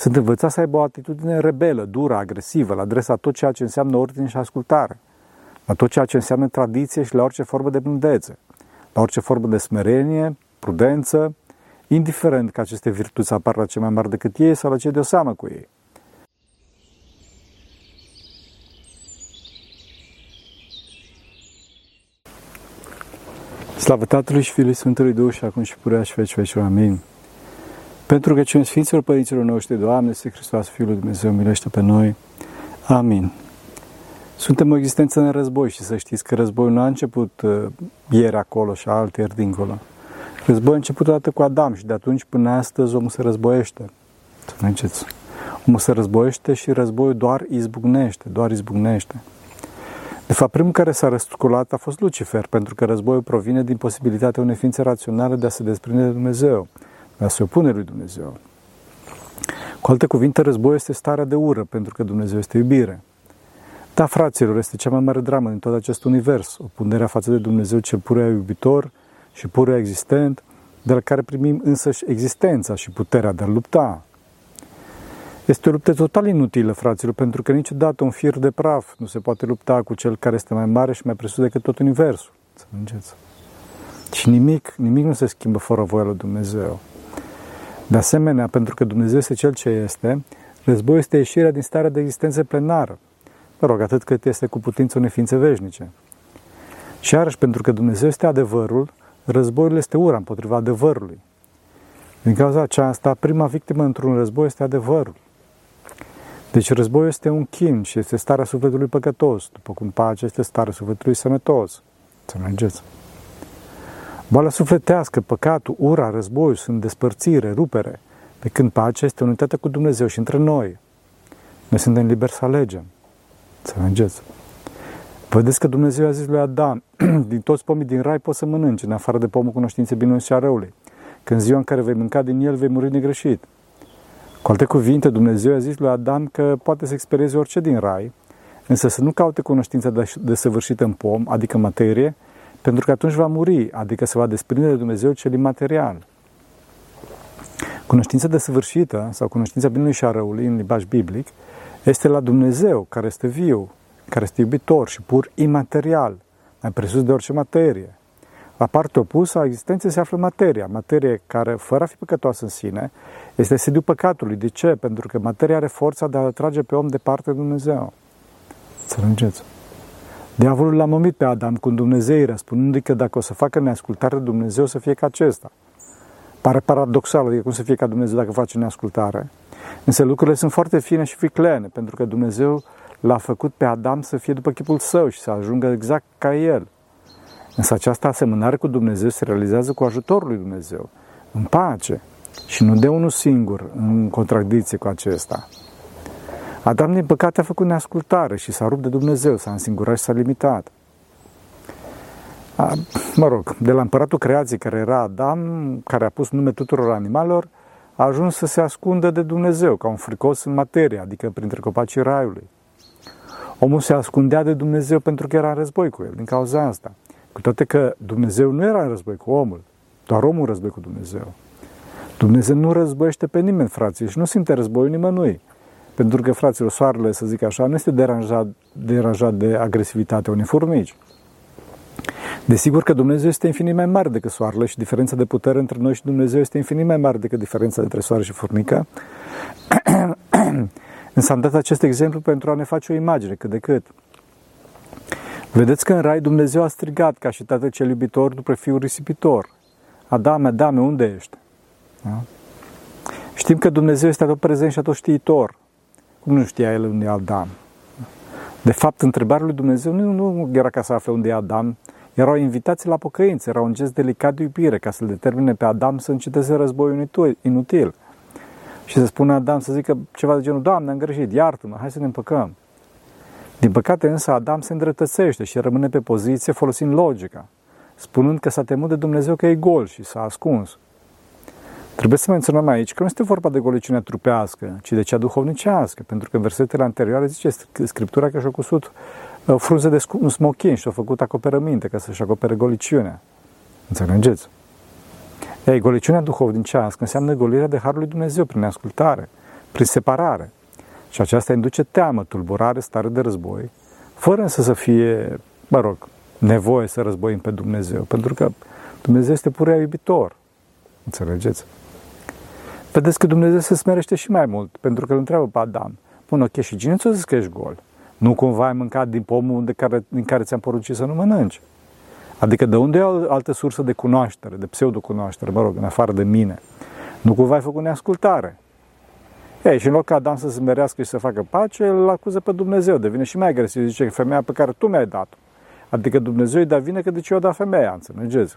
Sunt învățați să aibă o atitudine rebelă, dură, agresivă, la adresa tot ceea ce înseamnă ordine și ascultare, la tot ceea ce înseamnă tradiție și la orice formă de blândețe, la orice formă de smerenie, prudență, indiferent că aceste virtuți apar la cei mai mari decât ei sau la cei de o seamă cu ei. Slavă Tatălui și Fiului Sfântului Duh și acum și purea și veci veci. Amin. Pentru că cine Sfinților Părinților noștri, Doamne, este Hristos, Fiul lui Dumnezeu, milește pe noi. Amin. Suntem o existență în război și să știți că războiul nu a început uh, ieri acolo și ieri dincolo. Războiul a început odată cu Adam și de atunci până astăzi omul se războiește. Să mergeți. Omul se războiește și războiul doar izbucnește, doar izbucnește. De fapt, primul care s-a răsculat a fost Lucifer, pentru că războiul provine din posibilitatea unei ființe raționale de a se desprinde de Dumnezeu, de a se opune lui Dumnezeu. Cu alte cuvinte, războiul este starea de ură, pentru că Dumnezeu este iubire. Da, fraților, este cea mai mare dramă din tot acest univers, opunerea față de Dumnezeu cel purea iubitor și purea existent, de la care primim însăși existența și puterea de a lupta. Este o luptă total inutilă, fraților, pentru că niciodată un fir de praf nu se poate lupta cu cel care este mai mare și mai presus decât tot universul. Să înțelegeți. Și nimic, nimic nu se schimbă fără voia lui Dumnezeu. De asemenea, pentru că Dumnezeu este Cel ce este, războiul este ieșirea din starea de existență plenară. Mă rog, atât cât este cu putință unei ființe veșnice. Și iarăși, pentru că Dumnezeu este adevărul, războiul este ura împotriva adevărului. Din cauza aceasta, prima victimă într-un război este adevărul. Deci războiul este un chin și este starea sufletului păcătos, după cum pacea este starea sufletului sănătos. Să mergeți. Boala sufletească, păcatul, ura, războiul sunt despărțire, rupere, pe când pacea este unitate cu Dumnezeu și între noi. Noi suntem liberi să alegem. Să mergeți. Vedeți că Dumnezeu a zis lui Adam, din toți pomii din rai poți să mănânci, în afară de pomul cunoștinței binului și a răului. Când ziua în care vei mânca din el, vei muri negreșit. Cu alte cuvinte, Dumnezeu a zis lui Adam că poate să experieze orice din rai, însă să nu caute cunoștința desăvârșită în pom, adică materie, pentru că atunci va muri, adică se va desprinde de Dumnezeu cel imaterial. Cunoștința desăvârșită sau cunoștința binului și a răului în limbaj biblic este la Dumnezeu, care este viu, care este iubitor și pur imaterial, mai presus de orice materie. La partea opusă a existenței se află materia, materie care, fără a fi păcătoasă în sine, este sediul păcatului. De ce? Pentru că materia are forța de a atrage pe om departe de Dumnezeu. Înțelegeți? Diavolul l-a momit pe Adam cu Dumnezeu, răspunându-i că dacă o să facă neascultare de Dumnezeu, să fie ca acesta. Pare paradoxal, adică cum să fie ca Dumnezeu dacă face neascultare. Însă lucrurile sunt foarte fine și ficlene, pentru că Dumnezeu l-a făcut pe Adam să fie după chipul său și să ajungă exact ca el. Însă această asemănare cu Dumnezeu se realizează cu ajutorul lui Dumnezeu, în pace și nu de unul singur, în contradicție cu acesta. Adam, din păcate, a făcut neascultare și s-a rupt de Dumnezeu, s-a însingurat și s-a limitat. A, mă rog, de la împăratul creației care era Adam, care a pus nume tuturor animalelor, a ajuns să se ascundă de Dumnezeu, ca un fricos în materie, adică printre copacii raiului. Omul se ascundea de Dumnezeu pentru că era în război cu el, din cauza asta. Cu toate că Dumnezeu nu era în război cu omul, doar omul război cu Dumnezeu. Dumnezeu nu războiește pe nimeni, frații, și nu simte războiul nimănui. Pentru că, fraților, soarele, să zic așa, nu este deranjat, deranjat de agresivitatea unei furnici. Desigur că Dumnezeu este infinit mai mare decât soarele și diferența de putere între noi și Dumnezeu este infinit mai mare decât diferența între soare și furnică. Însă am dat acest exemplu pentru a ne face o imagine cât de cât. Vedeți că în rai Dumnezeu a strigat ca și tatăl cel iubitor după fiul risipitor. Adame, Adame, unde ești? Da? Știm că Dumnezeu este tot prezent și tot știitor. Cum nu știa el unde e Adam? De fapt, întrebarea lui Dumnezeu nu, nu era ca să afle unde e Adam, era o invitație la pocăință, era un gest delicat de iubire ca să-l determine pe Adam să înceteze războiul inutil. Și să spună Adam să zică ceva de genul, Doamne, am greșit, iartă-mă, hai să ne împăcăm. Din păcate însă Adam se îndreptățește și rămâne pe poziție folosind logica, spunând că s-a temut de Dumnezeu că e gol și s-a ascuns. Trebuie să menționăm aici că nu este vorba de goliciunea trupească, ci de cea duhovnicească, pentru că în versetele anterioare zice Scriptura că și-a cusut uh, frunze de smochin și a făcut acoperăminte ca să-și acopere goliciunea. Înțelegeți? Ei, goliciunea duhovnicească înseamnă golirea de Harul lui Dumnezeu prin ascultare, prin separare. Și aceasta induce teamă, tulburare, stare de război, fără însă să fie, mă rog, nevoie să războim pe Dumnezeu, pentru că Dumnezeu este purea iubitor. Înțelegeți? Vedeți că Dumnezeu se smerește și mai mult, pentru că îl întreabă pe Adam, Bun, ok, și cine ți-a zis că ești gol? Nu cumva ai mâncat din pomul de care, din care ți-am poruncit să nu mănânci? Adică de unde e o altă sursă de cunoaștere, de pseudo-cunoaștere, mă rog, în afară de mine? Nu cumva ai făcut neascultare? Ei, și în loc ca Adam să se merească și să facă pace, îl acuză pe Dumnezeu, devine și mai agresiv, zice că femeia pe care tu mi-ai dat-o. Adică Dumnezeu îi da vine că de ce o da femeia, înțelegeți?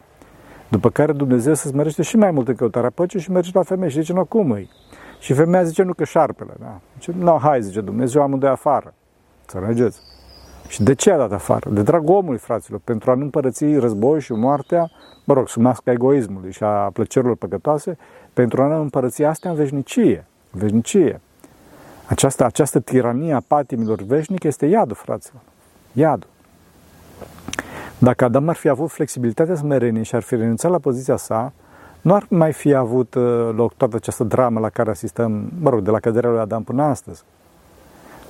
După care Dumnezeu se smerește și mai mult în căutarea păcii și merge la femeie și zice, nu, cum îi? Și femeia zice, nu, că șarpele, da? Zice, nu, hai, zice Dumnezeu, amândoi afară. Înțelegeți? Și de ce a dat afară? De dragul omului, fraților, pentru a nu împărăți război și moartea, mă rog, sub masca egoismului și a plăcerilor păcătoase, pentru a nu împărăți astea în veșnicie. În veșnicie. Această, această tiranie a patimilor veșnice este iadul, fraților. Iadul. Dacă Adam ar fi avut flexibilitatea smerenie și ar fi renunțat la poziția sa, nu ar mai fi avut uh, loc toată această dramă la care asistăm, mă rog, de la căderea lui Adam până astăzi.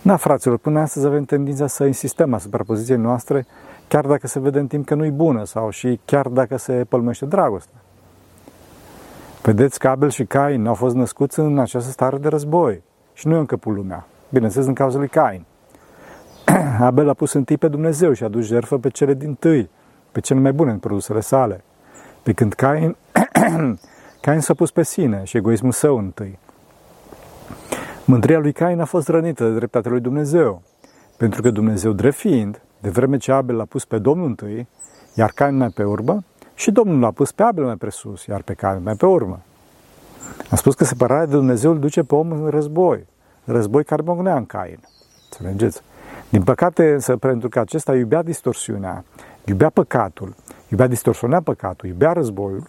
Da, fraților, până astăzi avem tendința să insistăm asupra poziției noastre, chiar dacă se vede în timp că nu-i bună sau și chiar dacă se pălmește dragostea. Vedeți că Abel și Cain au fost născuți în această stare de război și nu e încă lumea. Bineînțeles, în cauza lui Cain. Abel a pus întâi pe Dumnezeu și a dus jertfă pe cele din tâi, pe cele mai bune în produsele sale. Pe când Cain, Cain s-a pus pe sine și egoismul său întâi. Mândria lui Cain a fost rănită de dreptatea lui Dumnezeu, pentru că Dumnezeu, drept fiind, de vreme ce Abel l-a pus pe Domnul întâi, iar Cain mai pe urmă, și Domnul l-a pus pe Abel mai presus, iar pe Cain mai pe urmă. A spus că separarea de Dumnezeu îl duce pe om în război, război care măgnea în Cain. Înțelegeți? Din păcate, însă, pentru că acesta iubea distorsiunea, iubea păcatul, iubea distorsiona păcatul, iubea războiul,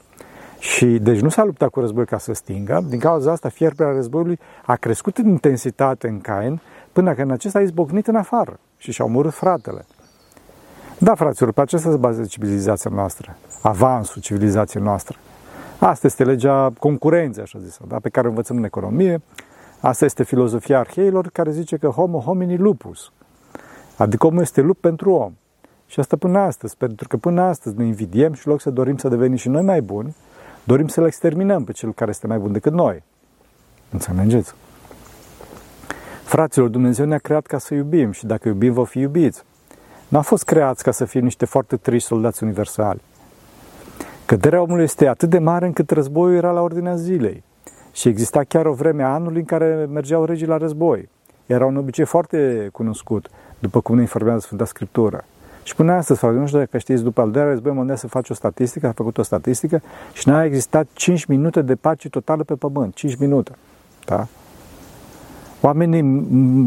și deci nu s-a luptat cu război ca să stingă, din cauza asta fierberea războiului a crescut în intensitate în Cain, până când acesta a izbocnit în afară și și-a omorât fratele. Da, fraților, pe acesta se bazează civilizația noastră, avansul civilizației noastre. Asta este legea concurenței, așa zis, da? pe care o învățăm în economie. Asta este filozofia arheilor care zice că homo homini lupus, adică omul este lup pentru om. Și asta până astăzi, pentru că până astăzi ne invidiem și în loc să dorim să devenim și noi mai buni, dorim să-l exterminăm pe cel care este mai bun decât noi. Înțelegeți? Fraților, Dumnezeu ne-a creat ca să iubim și dacă iubim, vom fi iubiți. Nu am fost creați ca să fim niște foarte triști soldați universali. Căderea omului este atât de mare încât războiul era la ordinea zilei. Și exista chiar o vreme a anului în care mergeau regii la război. Era un obicei foarte cunoscut, după cum ne informează Sfânta Scriptură. Și până astăzi, frate, nu știu dacă știți, după al doilea război mondial să face o statistică, a făcut o statistică și n-a existat 5 minute de pace totală pe pământ. 5 minute. Da? Oamenii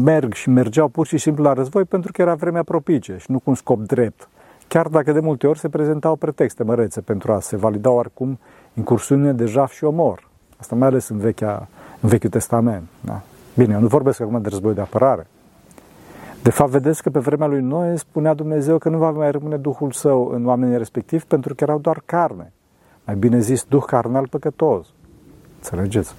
merg și mergeau pur și simplu la război pentru că era vremea propice și nu cu un scop drept. Chiar dacă de multe ori se prezentau pretexte mărețe pentru a se valida oricum incursiunile de jaf și omor. Asta mai ales în, vechea, în Vechiul Testament. Da? Bine, eu nu vorbesc acum de război de apărare. De fapt, vedeți că pe vremea lui Noe spunea Dumnezeu că nu va mai rămâne Duhul Său în oamenii respectivi pentru că erau doar carne. Mai bine zis, Duh carnal păcătos. Înțelegeți?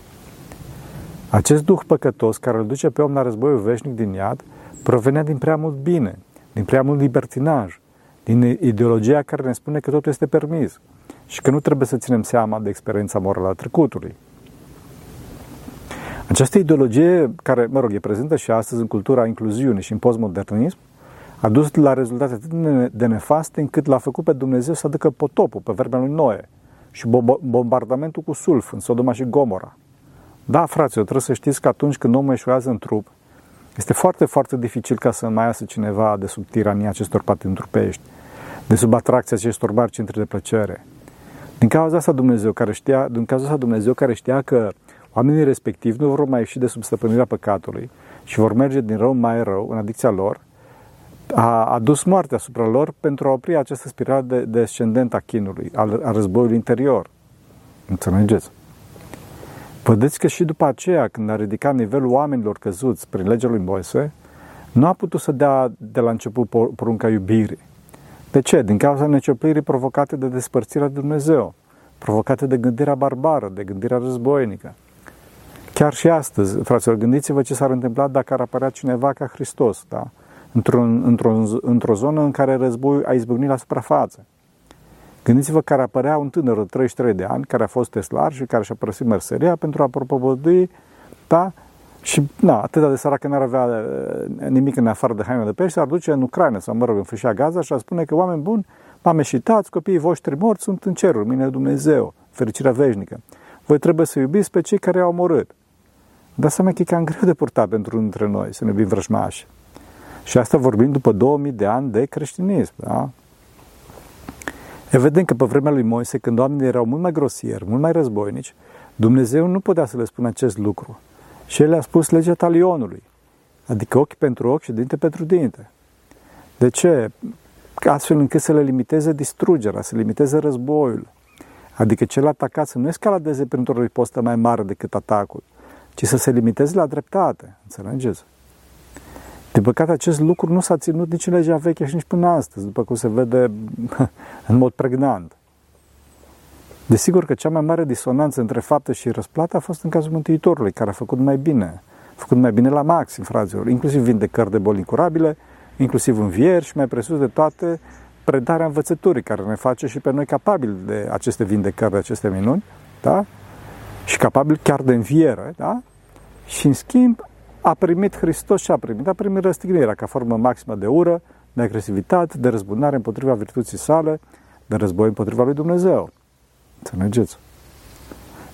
Acest Duh păcătos care îl duce pe om la războiul veșnic din iad provenea din prea mult bine, din prea mult libertinaj, din ideologia care ne spune că totul este permis și că nu trebuie să ținem seama de experiența morală a trecutului. Această ideologie, care, mă rog, e prezentă și astăzi în cultura incluziunii și în postmodernism, a dus la rezultate atât de nefaste încât l-a făcut pe Dumnezeu să aducă potopul pe vremea lui Noe și bombardamentul cu sulf în Sodoma și Gomora. Da, fraților, trebuie să știți că atunci când omul eșuează în trup, este foarte, foarte dificil ca să mai iasă cineva de sub tirania acestor patini trupești, de sub atracția acestor mari centri de plăcere. Din cauza asta Dumnezeu care știa, din cauza asta Dumnezeu care știa că Oamenii respectivi nu vor mai ieși de sub stăpânirea păcatului și vor merge din rău mai rău în adicția lor, a adus moartea asupra lor pentru a opri această spirală de descendentă a chinului, al, a războiului interior. Înțelegeți? Vedeți că și după aceea, când a ridicat nivelul oamenilor căzuți prin legea lui Moise, nu a putut să dea de la început porunca iubirii. De ce? Din cauza necioplirii provocate de despărțirea de Dumnezeu, provocate de gândirea barbară, de gândirea războinică. Chiar și astăzi, fraților, gândiți-vă ce s-ar întâmpla dacă ar apărea cineva ca Hristos, da? într-o, într-o, într-o zonă în care războiul a izbucnit la suprafață. Gândiți-vă că ar apărea un tânăr de 33 de ani care a fost teslar și care și-a părăsit merseria pentru a propovădui, da? Și, na, atâta de săracă n-ar avea uh, nimic în afară de haine de pește, s-ar duce în Ucraina sau, mă rog, în fâșia Gaza și ar spune că oameni buni, mame și tați, copiii voștri morți sunt în cerul, mine Dumnezeu, fericirea veșnică. Voi trebuie să iubiți pe cei care au omorât. Dar seama că e cam greu de purtat pentru unul dintre noi, să ne iubim vrăjmași. Și asta vorbim după 2000 de ani de creștinism. Da? Evident că pe vremea lui Moise, când oamenii erau mult mai grosieri, mult mai războinici, Dumnezeu nu putea să le spună acest lucru. Și el a spus legea talionului, adică ochi pentru ochi și dinte pentru dinte. De ce? Astfel încât să le limiteze distrugerea, să limiteze războiul. Adică cel atacat să nu escaladeze printr-o ripostă mai mare decât atacul, ci să se limiteze la dreptate. Înțelegeți? De păcate, acest lucru nu s-a ținut nici în legea veche și nici până astăzi, după cum se vede în mod pregnant. Desigur că cea mai mare disonanță între fapte și răsplată a fost în cazul Mântuitorului, care a făcut mai bine, a făcut mai bine la maxim, fraților, inclusiv vindecări de boli incurabile, inclusiv învieri și mai presus de toate predarea învățăturii, care ne face și pe noi capabili de aceste vindecări, de aceste minuni, da? Și capabili chiar de înviere, da? Și în schimb a primit Hristos și a primit, a primit răstignirea ca formă maximă de ură, de agresivitate, de răzbunare împotriva virtuții sale, de război împotriva lui Dumnezeu. Înțelegeți?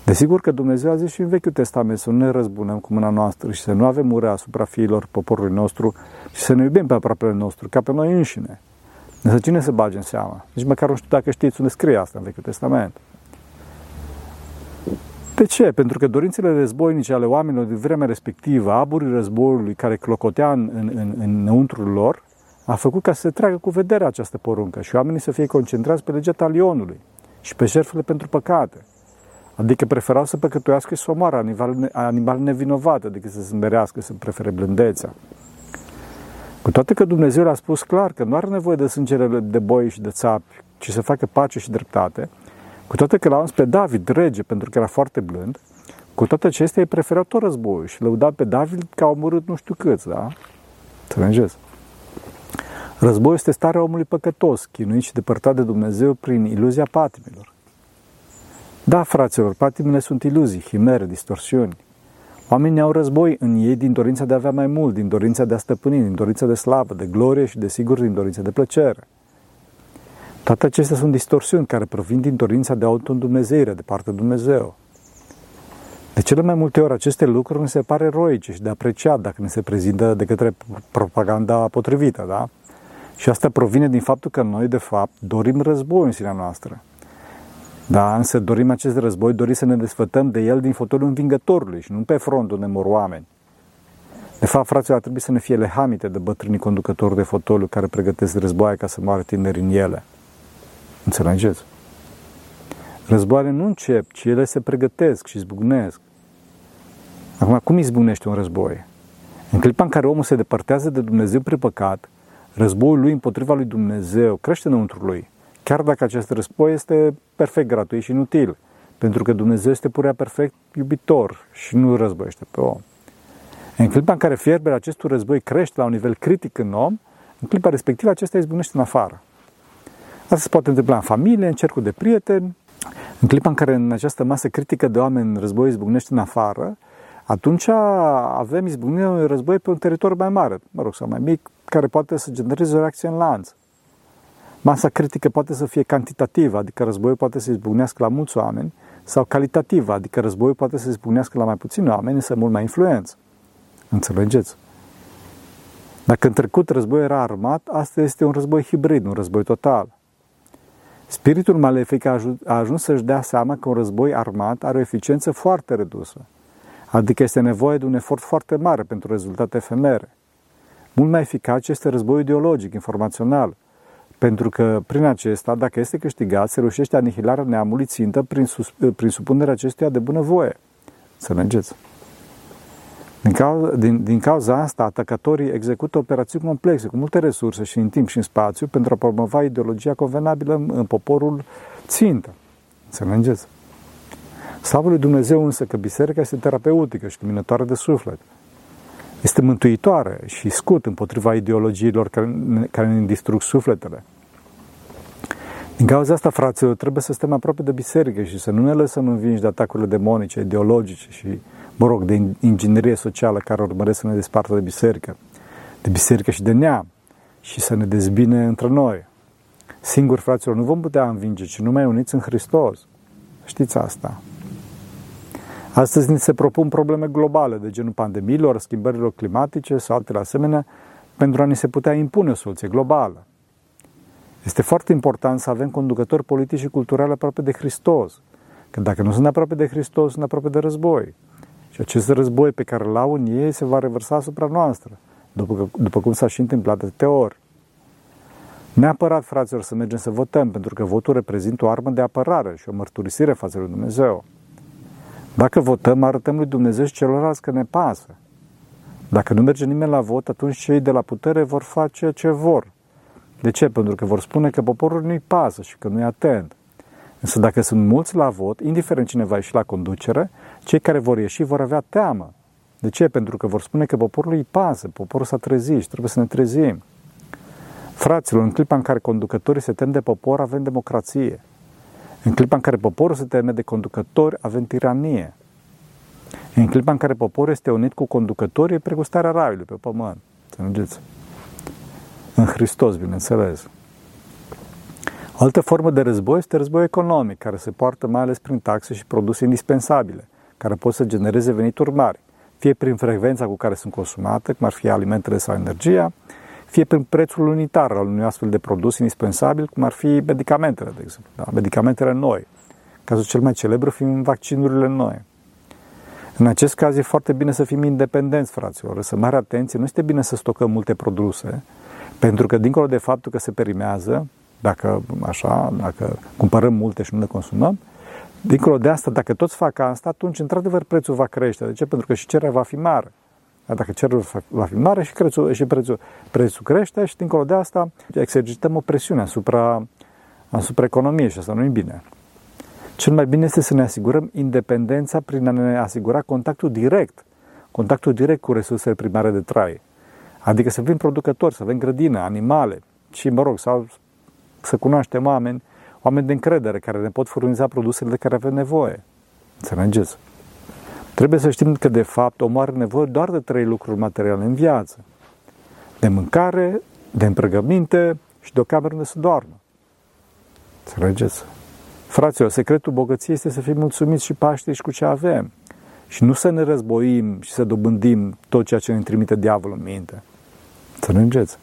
Desigur că Dumnezeu a zis și în Vechiul Testament să nu ne răzbunăm cu mâna noastră și să nu avem ură asupra fiilor poporului nostru și să ne iubim pe aproapele nostru, ca pe noi înșine. Însă cine se bage în seama? Nici măcar nu știu dacă știți unde scrie asta în Vechiul Testament. De ce? Pentru că dorințele războinice ale oamenilor din vremea respectivă, aburii războiului care clocotea în, în, în, în înăuntrul lor, a făcut ca să se treacă cu vederea această poruncă și oamenii să fie concentrați pe legea talionului și pe jertfele pentru păcate. Adică preferau să păcătuiască și să omoară animale, animale nevinovate decât să se îmberească, să prefere blândețea. Cu toate că Dumnezeu le-a spus clar că nu are nevoie de sângele de boi și de țapi, ci să facă pace și dreptate, cu toate că l-a pe David rege pentru că era foarte blând, cu toate acestea ei preferau tot războiul și lăuda pe David că a omorât nu știu câți, da? Înțelegeți? Războiul este starea omului păcătos, chinuit și depărtat de Dumnezeu prin iluzia patimilor. Da, fraților, patimile sunt iluzii, chimere, distorsiuni. Oamenii au război în ei din dorința de a avea mai mult, din dorința de a stăpâni, din dorința de slavă, de glorie și, desigur, din dorința de plăcere. Toate acestea sunt distorsiuni care provin din dorința de auto-îndumnezeire de partea de Dumnezeu. De cele mai multe ori aceste lucruri ne se pare eroice și de apreciat dacă ne se prezintă de către propaganda potrivită, da? Și asta provine din faptul că noi, de fapt, dorim război în sinea noastră. Da, însă dorim acest război, dorim să ne desfătăm de el din fotoliul învingătorului și nu pe frontul unde mor oameni. De fapt, fraților, ar trebui să ne fie lehamite de bătrânii conducători de fotoliu care pregătesc războaie ca să moară tineri în ele. Înțelegeți? Războaiele nu încep, ci ele se pregătesc și izbucnesc. Acum, cum izbucnește un război? În clipa în care omul se depărtează de Dumnezeu prin păcat, războiul lui împotriva lui Dumnezeu crește înăuntru lui, chiar dacă acest război este perfect gratuit și inutil, pentru că Dumnezeu este purea perfect iubitor și nu războiește pe om. În clipa în care fierbele acestui război crește la un nivel critic în om, în clipa respectivă acesta izbucnește în afară. Asta se poate întâmpla în familie, în cercul de prieteni. În clipa în care în această masă critică de oameni războiul izbucnește în afară, atunci avem izbucnirea unui război pe un teritoriu mai mare, mă rog, sau mai mic, care poate să genereze o reacție în lanț. Masa critică poate să fie cantitativă, adică războiul poate să izbucnească la mulți oameni, sau calitativă, adică războiul poate să izbucnească la mai puțini oameni, însă mult mai influenți. Înțelegeți? Dacă în trecut războiul era armat, asta este un război hibrid, un război total. Spiritul malefic a ajuns să-și dea seama că un război armat are o eficiență foarte redusă, adică este nevoie de un efort foarte mare pentru rezultate efemere. Mult mai eficace este războiul ideologic, informațional, pentru că prin acesta, dacă este câștigat, se reușește anihilarea neamului țintă prin, sus, prin supunerea acestuia de bunăvoie. Să mergeți. Din cauza, din, din cauza asta, atacatorii execută operațiuni complexe, cu multe resurse și în timp și în spațiu, pentru a promova ideologia convenabilă în, în poporul țintă. Înțelegeți? Slavă lui Dumnezeu însă că biserica este terapeutică și luminătoare de suflet. Este mântuitoare și scut împotriva ideologiilor care ne, care ne distrug sufletele. Din cauza asta, fraților, trebuie să stăm aproape de biserică și să nu ne lăsăm învinși de atacurile demonice, ideologice și, mă rog, de inginerie socială care urmăresc să ne despartă de biserică, de biserică și de neam și să ne dezbine între noi. Singur, fraților, nu vom putea învinge, ci numai uniți în Hristos. Știți asta. Astăzi ni se propun probleme globale, de genul pandemiilor, schimbărilor climatice sau altele asemenea, pentru a ni se putea impune o soluție globală. Este foarte important să avem conducători politici și culturali aproape de Hristos. Că dacă nu sunt aproape de Hristos, sunt aproape de război. Și acest război pe care îl au în ei se va reversa asupra noastră, după, după cum s-a și întâmplat de ori. Neapărat, fraților, să mergem să votăm, pentru că votul reprezintă o armă de apărare și o mărturisire față lui Dumnezeu. Dacă votăm, arătăm lui Dumnezeu și celorlalți că ne pasă. Dacă nu merge nimeni la vot, atunci cei de la putere vor face ce vor. De ce? Pentru că vor spune că poporul nu-i pasă și că nu-i atent. Însă dacă sunt mulți la vot, indiferent cine va ieși la conducere, cei care vor ieși vor avea teamă. De ce? Pentru că vor spune că poporul îi pasă, poporul s-a trezit și trebuie să ne trezim. Fraților, în clipa în care conducătorii se tem de popor, avem democrație. În clipa în care poporul se teme de conducători, avem tiranie. În clipa în care poporul este unit cu conducătorii, e pregustarea raiului pe pământ. Înțelegeți? În Hristos, bineînțeles. O altă formă de război este război economic, care se poartă mai ales prin taxe și produse indispensabile, care pot să genereze venituri mari, fie prin frecvența cu care sunt consumate, cum ar fi alimentele sau energia, fie prin prețul unitar al unui astfel de produs indispensabil, cum ar fi medicamentele, de exemplu, da? medicamentele noi. Cazul cel mai celebru fiind vaccinurile noi. În acest caz e foarte bine să fim independenți, fraților, să mare atenție, nu este bine să stocăm multe produse, pentru că dincolo de faptul că se perimează, dacă așa, dacă cumpărăm multe și nu le consumăm, dincolo de asta, dacă toți fac asta, atunci într-adevăr prețul va crește. De ce? Pentru că și cererea va fi mare. Dacă cerul va fi mare și, prețul, și prețul, prețul crește și dincolo de asta exercităm o presiune asupra, asupra economiei și asta nu e bine. Cel mai bine este să ne asigurăm independența prin a ne asigura contactul direct, contactul direct cu resursele primare de trai. Adică să fim producători, să avem grădină, animale și, mă rog, sau să cunoaștem oameni, oameni de încredere care ne pot furniza produsele de care avem nevoie. Înțelegeți? Trebuie să știm că, de fapt, omul are nevoie doar de trei lucruri materiale în viață. De mâncare, de împrăgăminte și de o cameră unde să doarmă. Înțelegeți? Fraților, secretul bogăției este să fim mulțumiți și pașteri și cu ce avem. Și nu să ne războim și să dobândim tot ceea ce ne trimite diavolul în minte. Înțelegeți?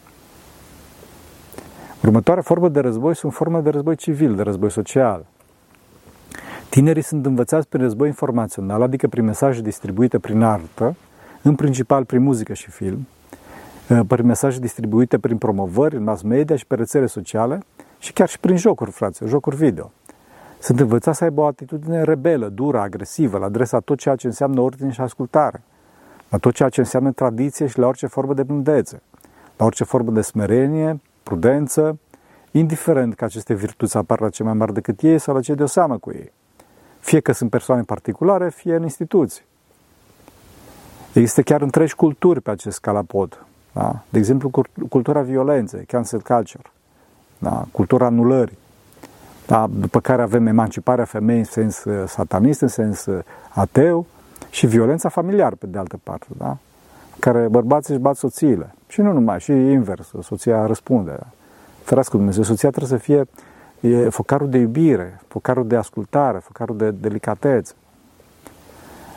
Următoarea formă de război sunt forme de război civil, de război social. Tinerii sunt învățați prin război informațional, adică prin mesaje distribuite prin artă, în principal prin muzică și film, uh, prin mesaje distribuite prin promovări în mass media și pe rețele sociale și chiar și prin jocuri, frate, jocuri video. Sunt învățați să aibă o atitudine rebelă, dură, agresivă, la adresa tot ceea ce înseamnă ordine și ascultare, la tot ceea ce înseamnă tradiție și la orice formă de blândețe, la orice formă de smerenie, prudență, indiferent că aceste virtuți apar la ce mai mari decât ei sau la ce de o seamă cu ei fie că sunt persoane particulare, fie în instituții. Există chiar întregi culturi pe acest scalapod. Da? De exemplu, cultura violenței, cancel culture, da? cultura anulării, da? după care avem emanciparea femeii în sens uh, satanist, în sens uh, ateu, și violența familiară, pe de altă parte, da? Care bărbații își bat soțiile. Și nu numai, și invers, soția răspunde. Da? Ferească Dumnezeu, soția trebuie să fie E focarul de iubire, focarul de ascultare, focarul de delicatețe.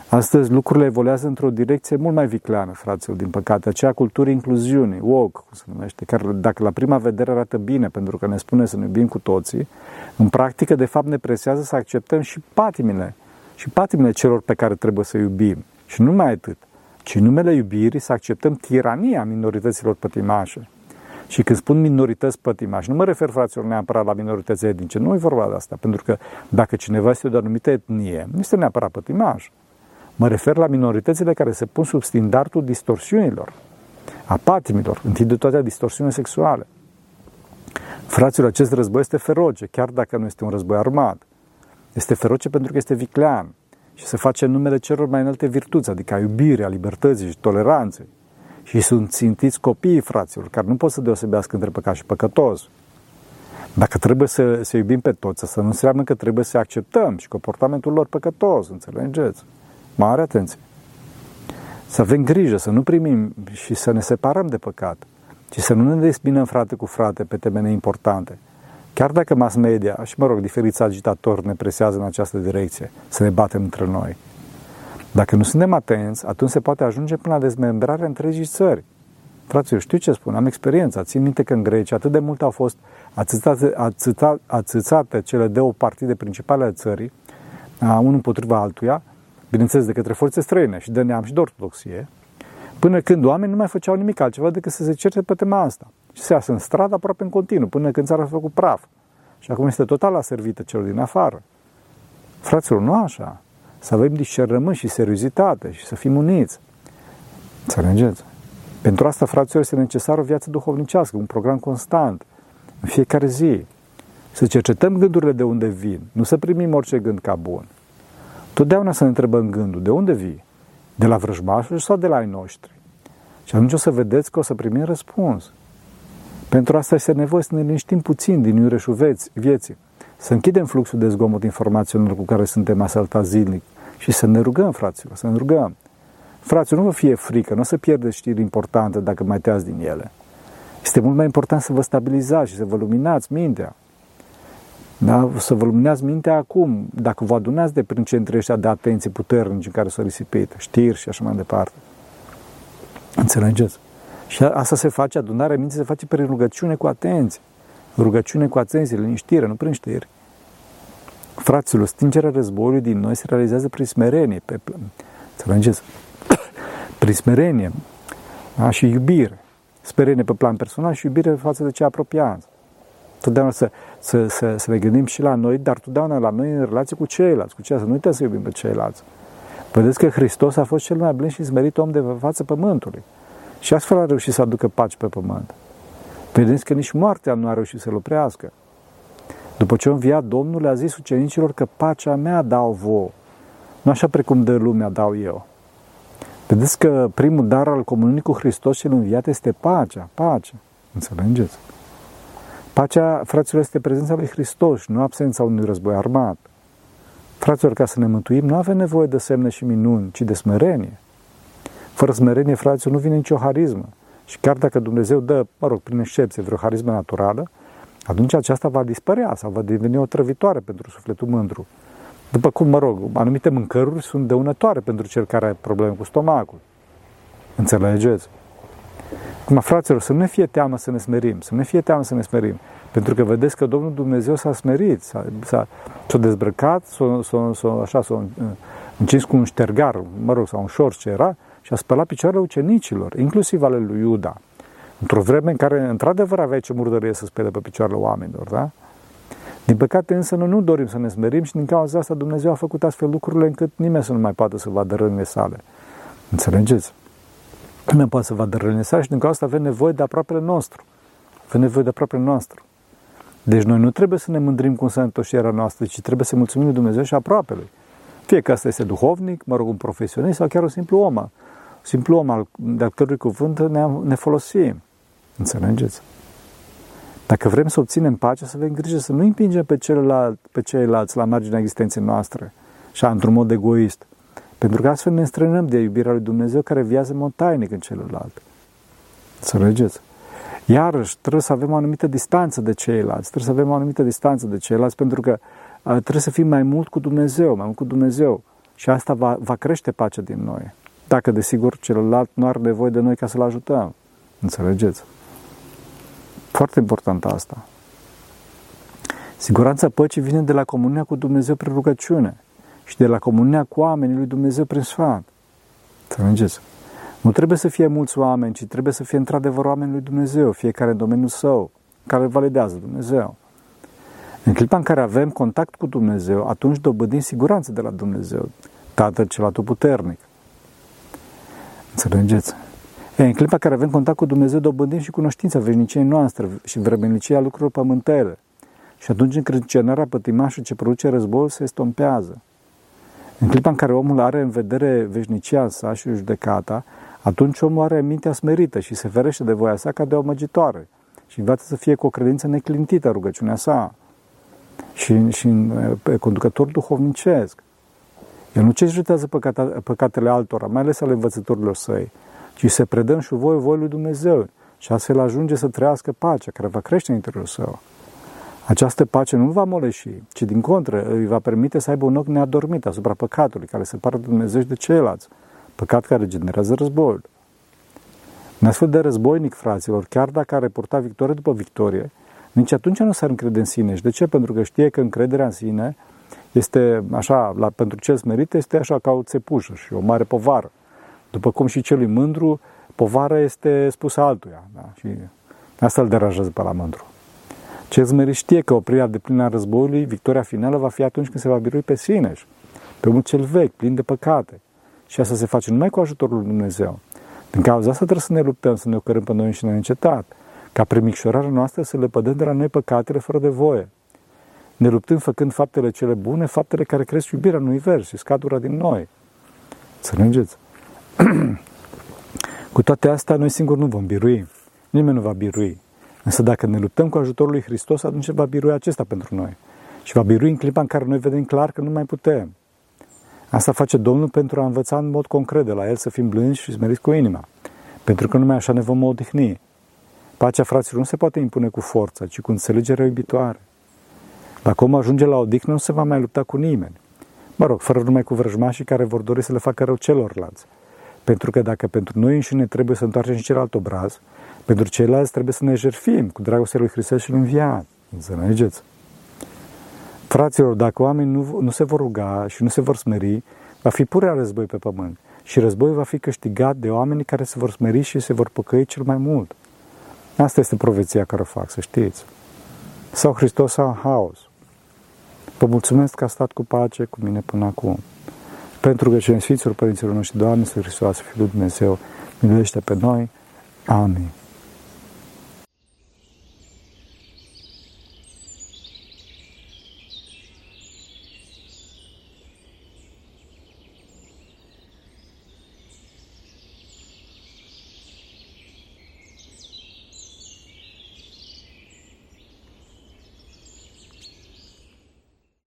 Astăzi lucrurile evoluează într-o direcție mult mai vicleană, fraților, din păcate. Aceea cultură incluziunii, woke, cum se numește, care dacă la prima vedere arată bine, pentru că ne spune să ne iubim cu toții, în practică, de fapt, ne presează să acceptăm și patimile, și patimile celor pe care trebuie să iubim. Și nu mai atât, ci în numele iubirii să acceptăm tirania minorităților pătimașe. Și când spun minorități pătimași, nu mă refer, fraților, neapărat la minorități etnice, nu e vorba de asta, pentru că dacă cineva este de o anumită etnie, nu este neapărat pătimaș. Mă refer la minoritățile care se pun sub standardul distorsiunilor, a patimilor, întâi de toate a distorsiunii sexuale. Fraților, acest război este feroce, chiar dacă nu este un război armat. Este feroce pentru că este viclean. Și se face în numele celor mai înalte virtuți, adică a iubirii, a libertății și toleranței. Și sunt țintiți copiii fraților, care nu pot să deosebească între păcat și păcătos. Dacă trebuie să, să iubim pe toți, asta nu înseamnă că trebuie să acceptăm și comportamentul lor păcătos, înțelegeți? Mare atenție! Să avem grijă, să nu primim și să ne separăm de păcat, ci să nu ne despinăm frate cu frate pe temene importante. Chiar dacă mass media și, mă rog, diferiți agitatori ne presează în această direcție, să ne batem între noi. Dacă nu suntem atenți, atunci se poate ajunge până la dezmembrarea întregii țări. Fraților, știu ce spun, am experiență. Țin minte că în Grecia atât de mult au fost atâțate, atâțate, atâțate cele două partide principale ale țării, unul împotriva altuia, bineînțeles de către forțe străine și de neam și de ortodoxie, până când oamenii nu mai făceau nimic altceva decât să se certe pe tema asta. Și se iasă în stradă aproape în continuu, până când țara a făcut praf. Și acum este total aservită celor din afară. Fraților, nu așa. Să avem discernământ și seriozitate și să fim uniți. Înțelegeți? Pentru asta, fraților, este necesară o viață duhovnicească, un program constant, în fiecare zi. Să cercetăm gândurile de unde vin, nu să primim orice gând ca bun. Totdeauna să ne întrebăm gândul, de unde vii? De la vrăjmașul sau de la ai noștri? Și atunci o să vedeți că o să primim răspuns. Pentru asta este nevoie să ne liniștim puțin din iureșul vieții, să închidem fluxul de zgomot informațional cu care suntem asaltați zilnic și să ne rugăm, fraților, să ne rugăm. Fraților, nu vă fie frică, nu o să pierdeți știri importante dacă mai teați din ele. Este mult mai important să vă stabilizați și să vă luminați mintea. Da? Să vă luminați mintea acum, dacă vă adunați de prin centrii ăștia de atenție puternici în care s-a risipit, știri și așa mai departe. Înțelegeți? Și asta se face, adunarea minții se face prin rugăciune cu atenție. Rugăciune cu atenție, liniștire, nu prin știri. Fraților, stingerea războiului din noi se realizează prin smerenie. Pe, înțelegeți? prin smerenie da? și iubire. Smerenie pe plan personal și iubire față de cei apropiați. Totdeauna să, să, să, să ne gândim și la noi, dar totdeauna la noi în relație cu ceilalți, cu ceilalți. Să nu uităm să iubim pe ceilalți. Vedeți că Hristos a fost cel mai blând și smerit om de față pământului. Și astfel a reușit să aducă pace pe pământ. Vedeți că nici moartea nu a reușit să-l oprească. După ce a înviat Domnul, le-a zis ucenicilor că pacea mea dau vouă. Nu așa precum de lumea dau eu. Vedeți că primul dar al comuniunii cu Hristos cel înviat este pacea, pacea. Înțelegeți? Pacea, fraților, este prezența lui Hristos, nu absența unui război armat. Fraților, ca să ne mântuim, nu avem nevoie de semne și minuni, ci de smerenie. Fără smerenie, fraților, nu vine nicio harismă. Și chiar dacă Dumnezeu dă, mă rog, prin excepție, vreo harismă naturală, atunci aceasta va dispărea sau va deveni o trăvitoare pentru sufletul mândru. După cum, mă rog, anumite mâncăruri sunt dăunătoare pentru cel care are probleme cu stomacul. Înțelegeți? Acum, fraților, să nu ne fie teamă să ne smerim, să nu ne fie teamă să ne smerim. Pentru că vedeți că Domnul Dumnezeu s-a smerit, s-a, s-a, s-a dezbrăcat, s-a, s-a, s-a, așa, s-a încins cu un ștergar, mă rog, sau un șorț ce era, și a spălat picioarele ucenicilor, inclusiv ale lui Iuda. Într-o vreme în care, într-adevăr, avea ce murdărie să spele pe picioarele oamenilor, da? Din păcate însă noi nu dorim să ne smerim și din cauza asta Dumnezeu a făcut astfel lucrurile încât nimeni să nu mai poată să vadă rănile sale. Înțelegeți? Nimeni poate să vadă rănile sale și din cauza asta avem nevoie de aproapele nostru. Avem nevoie de aproapele nostru. Deci noi nu trebuie să ne mândrim cu sănătoșirea noastră, ci trebuie să mulțumim lui Dumnezeu și aproapele. Fie că asta este duhovnic, mă rog, un profesionist sau chiar un simplu om simplu om al, de-al cărui cuvânt ne, ne folosim. Înțelegeți? Dacă vrem să obținem pace, să avem grijă să nu împingem pe, celălalt, pe ceilalți la marginea existenței noastre și într-un mod egoist. Pentru că astfel ne strănăm de iubirea lui Dumnezeu care viază în mod tainic în celălalt. Înțelegeți? Iarăși, trebuie să avem o anumită distanță de ceilalți, trebuie să avem o anumită distanță de ceilalți, pentru că trebuie să fim mai mult cu Dumnezeu, mai mult cu Dumnezeu. Și asta va, va crește pacea din noi. Dacă, desigur, celălalt nu are nevoie de noi ca să-l ajutăm. Înțelegeți? Foarte important asta. Siguranța păcii vine de la comunia cu Dumnezeu prin rugăciune și de la comunia cu oamenii lui Dumnezeu prin sfat. Înțelegeți? Nu trebuie să fie mulți oameni, ci trebuie să fie într-adevăr oameni lui Dumnezeu, fiecare în domeniul său, care validează Dumnezeu. În clipa în care avem contact cu Dumnezeu, atunci dobândim siguranță de la Dumnezeu, Tatăl cel atotputernic. Înțelegeți? E, în clipa care avem contact cu Dumnezeu, dobândim și cunoștința veșniciei noastre și vremenicia lucrurilor pământele. Și atunci încrâncenarea pătimașul ce produce războiul se estompează. În clipa în care omul are în vedere veșnicia sa și judecata, atunci omul are mintea smerită și se ferește de voia sa ca de o măgitoare și învață să fie cu o credință neclintită rugăciunea sa și, și în conducător duhovnicesc. El nu cercetează păcata, păcatele altora, mai ales ale învățătorilor săi, ci se predă și voi voi lui Dumnezeu și astfel ajunge să trăiască pacea care va crește în interiorul său. Această pace nu va moleși, ci din contră îi va permite să aibă un ochi neadormit asupra păcatului care se pare de Dumnezeu și de ceilalți, păcat care generează războiul. Un astfel de războinic, fraților, chiar dacă ar reporta victorie după victorie, nici atunci nu s-ar încrede în sine. Și de ce? Pentru că știe că încrederea în sine este așa, la, pentru cel smerit este așa ca o țepușă și o mare povară. După cum și celui mândru, povara este spusă altuia. Da? Și asta îl deranjează pe la mândru. Cel smerit știe că oprirea de plină a războiului, victoria finală va fi atunci când se va birui pe sine pe omul cel vechi, plin de păcate. Și asta se face numai cu ajutorul lui Dumnezeu. Din cauza asta trebuie să ne luptăm, să ne ocărăm pe noi și ne încetat, ca premicșorarea noastră să le pădăm de la noi păcatele fără de voie. Ne luptăm făcând faptele cele bune, faptele care cresc iubirea în univers și scadura din noi. Să înțelegeți? cu toate astea, noi singuri nu vom birui. Nimeni nu va birui. Însă dacă ne luptăm cu ajutorul lui Hristos, atunci va birui acesta pentru noi. Și va birui în clipa în care noi vedem clar că nu mai putem. Asta face Domnul pentru a învăța în mod concret de la El să fim blânzi și smeriți cu inima. Pentru că numai așa ne vom odihni. Pacea fraților nu se poate impune cu forța, ci cu înțelegere iubitoare. Dacă omul ajunge la odihnă, nu se va mai lupta cu nimeni. Mă rog, fără numai cu vrăjmașii care vor dori să le facă rău celorlalți. Pentru că dacă pentru noi înșine trebuie să întoarcem și celălalt obraz, pentru ceilalți trebuie să ne jerfim cu dragostea lui Hristos și înviat. Înțelegeți? Fraților, dacă oamenii nu, nu se vor ruga și nu se vor smeri, va fi purea război pe pământ. Și războiul va fi câștigat de oamenii care se vor smeri și se vor păcăi cel mai mult. Asta este profeția care o fac, să știți. Sau Hristos sau haos. Vă mulțumesc că a stat cu pace cu mine până acum. Pentru că cei Sfinților Părinților noștri, Doamne, să Hristos, Fiul Dumnezeu, miluiește pe noi. Amin.